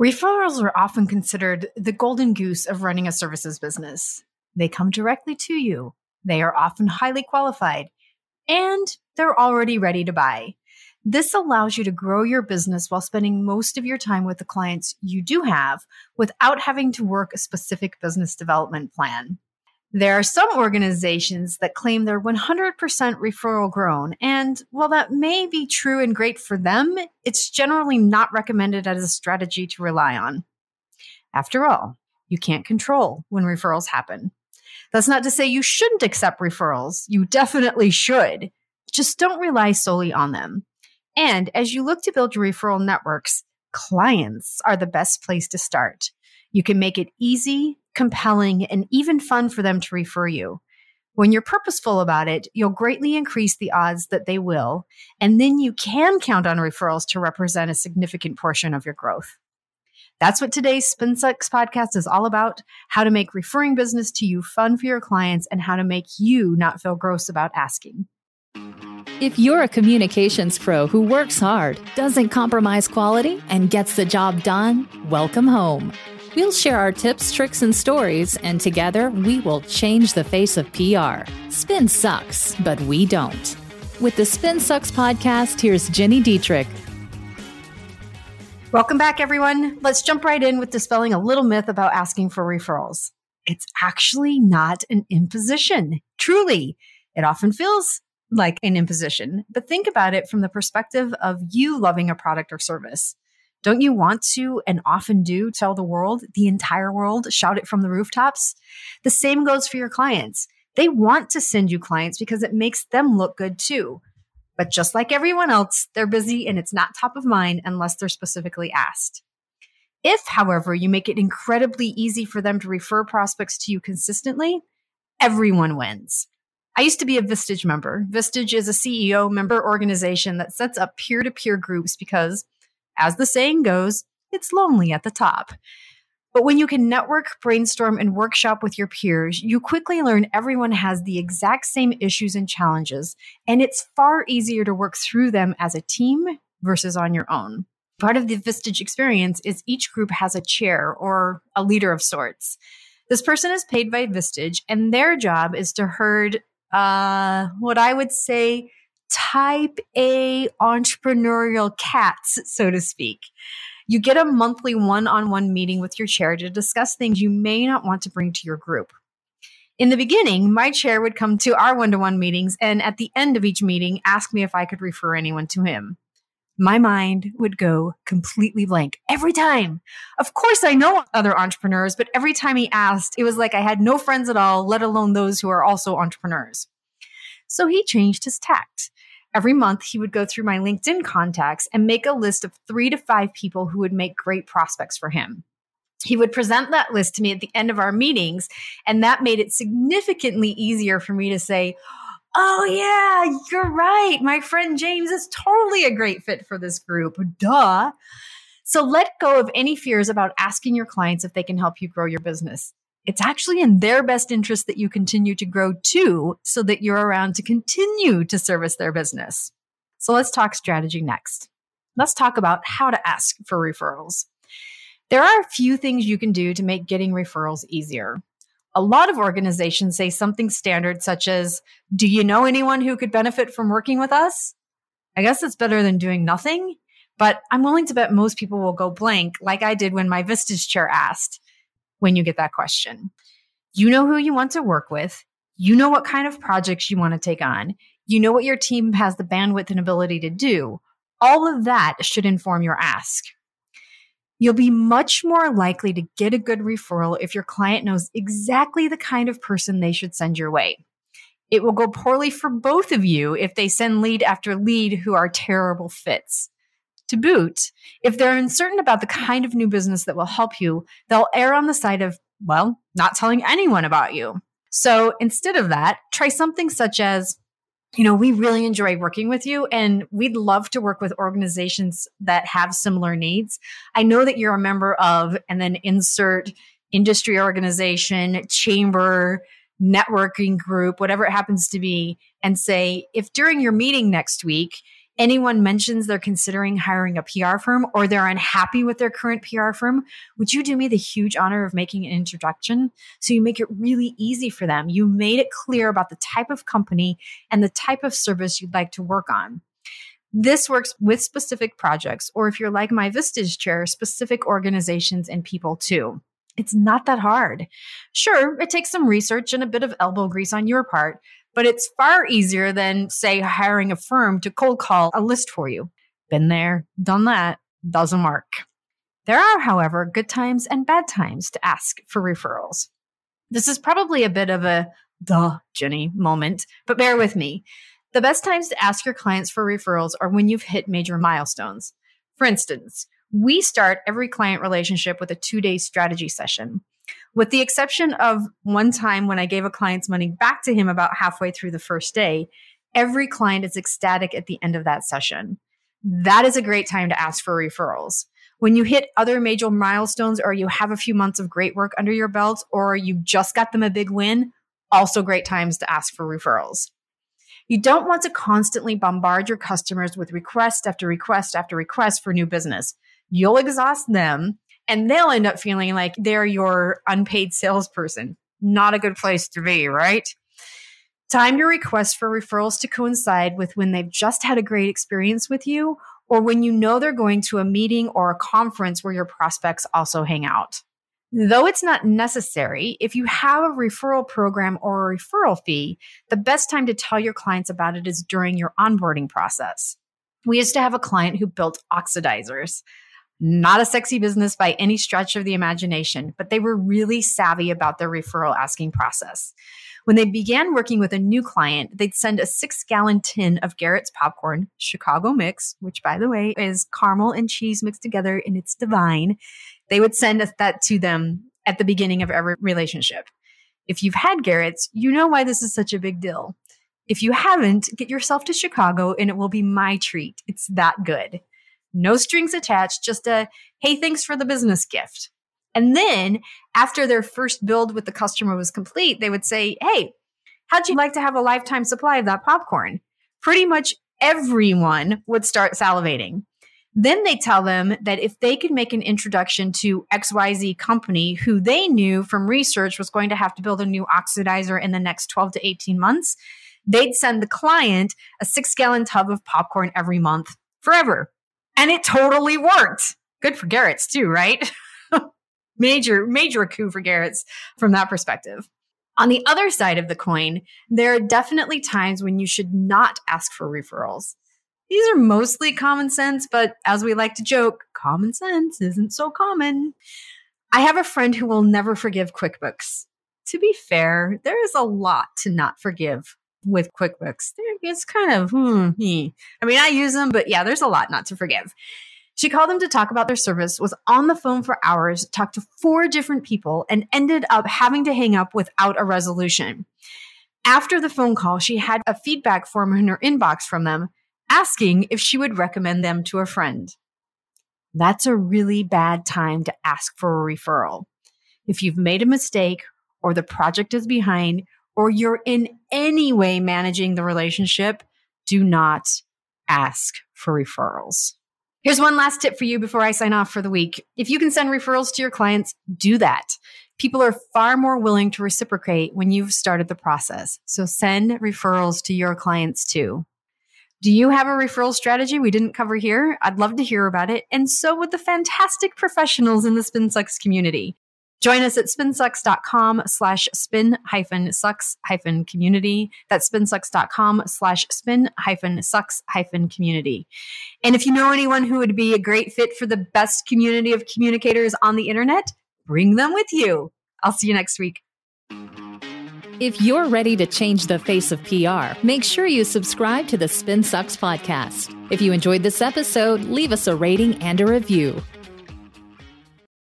Referrals are often considered the golden goose of running a services business. They come directly to you. They are often highly qualified and they're already ready to buy. This allows you to grow your business while spending most of your time with the clients you do have without having to work a specific business development plan. There are some organizations that claim they're 100% referral grown. And while that may be true and great for them, it's generally not recommended as a strategy to rely on. After all, you can't control when referrals happen. That's not to say you shouldn't accept referrals. You definitely should. Just don't rely solely on them. And as you look to build your referral networks, clients are the best place to start. You can make it easy, compelling, and even fun for them to refer you. When you're purposeful about it, you'll greatly increase the odds that they will, and then you can count on referrals to represent a significant portion of your growth. That's what today's SpinSucks podcast is all about how to make referring business to you fun for your clients and how to make you not feel gross about asking. If you're a communications pro who works hard, doesn't compromise quality, and gets the job done, welcome home. We'll share our tips, tricks, and stories, and together we will change the face of PR. Spin sucks, but we don't. With the Spin Sucks podcast, here's Gini Dietrich. Welcome back, everyone. Let's jump right in with dispelling a little myth about asking for referrals. It's actually not an imposition. Truly, it often feels like an imposition, but think about it from the perspective of you loving a product or service. Don't you want to and often do tell the world, the entire world, shout it from the rooftops? The same goes for your clients. They want to send you clients because it makes them look good too. But just like everyone else, they're busy and it's not top of mind unless they're specifically asked. If, however, you make it incredibly easy for them to refer prospects to you consistently, everyone wins. I used to be a Vistage member. Vistage is a CEO member organization that sets up peer to peer groups because as the saying goes, it's lonely at the top. But when you can network, brainstorm, and workshop with your peers, you quickly learn everyone has the exact same issues and challenges, and it's far easier to work through them as a team versus on your own. Part of the Vistage experience is each group has a chair or a leader of sorts. This person is paid by Vistage, and their job is to herd uh, what I would say type A entrepreneurial cats, so to speak. You get a monthly one on one meeting with your chair to discuss things you may not want to bring to your group. In the beginning, my chair would come to our one to one meetings and at the end of each meeting ask me if I could refer anyone to him. My mind would go completely blank every time. Of course, I know other entrepreneurs, but every time he asked, it was like I had no friends at all, let alone those who are also entrepreneurs. So he changed his tact. Every month, he would go through my LinkedIn contacts and make a list of three to five people who would make great prospects for him. He would present that list to me at the end of our meetings, and that made it significantly easier for me to say, Oh, yeah, you're right. My friend James is totally a great fit for this group. Duh. So let go of any fears about asking your clients if they can help you grow your business it's actually in their best interest that you continue to grow too, so that you're around to continue to service their business. So let's talk strategy next. Let's talk about how to ask for referrals. There are a few things you can do to make getting referrals easier. A lot of organizations say something standard such as, Do you know anyone who could benefit from working with us? I guess it's better than doing nothing, but I'm willing to bet most people will go blank, like I did when my Vistage chair asked when you get that question. You know who you want to work with. You know what kind of projects you want to take on. You know what your team has the bandwidth and ability to do. All of that should inform your ask. You'll be much more likely to get a good referral if your client knows exactly the kind of person they should send your way. It will go poorly for both of you if they send lead after lead who are terrible fits. To boot, if they're uncertain about the kind of new business that will help you, they'll err on the side of, well, not telling anyone about you. So instead of that, try something such as, you know, we really enjoy working with you and we'd love to work with organizations that have similar needs. I know that you're a member of, and then insert industry organization, chamber, networking group, whatever it happens to be, and say, if during your meeting next week, anyone mentions they're considering hiring a PR firm or they're unhappy with their current PR firm, would you do me the huge honor of making an introduction? So you make it really easy for them. You made it clear about the type of company and the type of service you'd like to work on. This works with specific projects, or if you're like my Vistage chair, specific organizations and people too. It's not that hard. Sure, it takes some research and a bit of elbow grease on your part, but it's far easier than, say, hiring a firm to cold call a list for you. Been there, done that, doesn't work. There are, however, good times and bad times to ask for referrals. This is probably a bit of a duh, Gini moment, but bear with me. The best times to ask your clients for referrals are when you've hit major milestones. For instance, we start every client relationship with a two day strategy session. With the exception of one time when I gave a client's money back to him about halfway through the first day, every client is ecstatic at the end of that session. That is a great time to ask for referrals. When you hit other major milestones or you have a few months of great work under your belt or you just got them a big win, also great times to ask for referrals. You don't want to constantly bombard your customers with request after request after request for new business. You'll exhaust them and they'll end up feeling like they're your unpaid salesperson. Not a good place to be, right? Time your request for referrals to coincide with when they've just had a great experience with you or when you know they're going to a meeting or a conference where your prospects also hang out. Though it's not necessary, if you have a referral program or a referral fee, the best time to tell your clients about it is during your onboarding process. We used to have a client who built oxidizers. Not a sexy business by any stretch of the imagination, but they were really savvy about their referral asking process. When they began working with a new client, they'd send a six gallon tin of Garrett's popcorn, Chicago mix, which by the way is caramel and cheese mixed together and it's divine. They would send that to them at the beginning of every relationship. If you've had Garrett's, you know why this is such a big deal. If you haven't, get yourself to Chicago and it will be my treat. It's that good no strings attached, just a, hey, thanks for the business gift. And then after their first build with the customer was complete, they would say, hey, how'd you like to have a lifetime supply of that popcorn? Pretty much everyone would start salivating. Then they tell them that if they could make an introduction to XYZ company who they knew from research was going to have to build a new oxidizer in the next 12 to 18 months, they'd send the client a six gallon tub of popcorn every month forever. And it totally worked. Good for Garrett's too, right? major, major coup for Garrett's from that perspective. On the other side of the coin, there are definitely times when you should not ask for referrals. These are mostly common sense, but as we like to joke, common sense isn't so common. I have a friend who will never forgive QuickBooks. To be fair, there is a lot to not forgive with QuickBooks. It's kind of, hmm, I mean, I use them, but yeah, there's a lot not to forgive. She called them to talk about their service, was on the phone for hours, talked to four different people, and ended up having to hang up without a resolution. After the phone call, she had a feedback form in her inbox from them asking if she would recommend them to a friend. That's a really bad time to ask for a referral. If you've made a mistake or the project is behind or you're in any way managing the relationship, do not ask for referrals. Here's one last tip for you before I sign off for the week. If you can send referrals to your clients, do that. People are far more willing to reciprocate when you've started the process. So send referrals to your clients too. Do you have a referral strategy we didn't cover here? I'd love to hear about it. And so would the fantastic professionals in the SpinSucks community. Join us at spinsucks.com slash spin hyphen sucks hyphen community. That's spinsucks.com slash spin hyphen sucks hyphen community. And if you know anyone who would be a great fit for the best community of communicators on the internet, bring them with you. I'll see you next week. If you're ready to change the face of PR, make sure you subscribe to the Spin Sucks podcast. If you enjoyed this episode, leave us a rating and a review.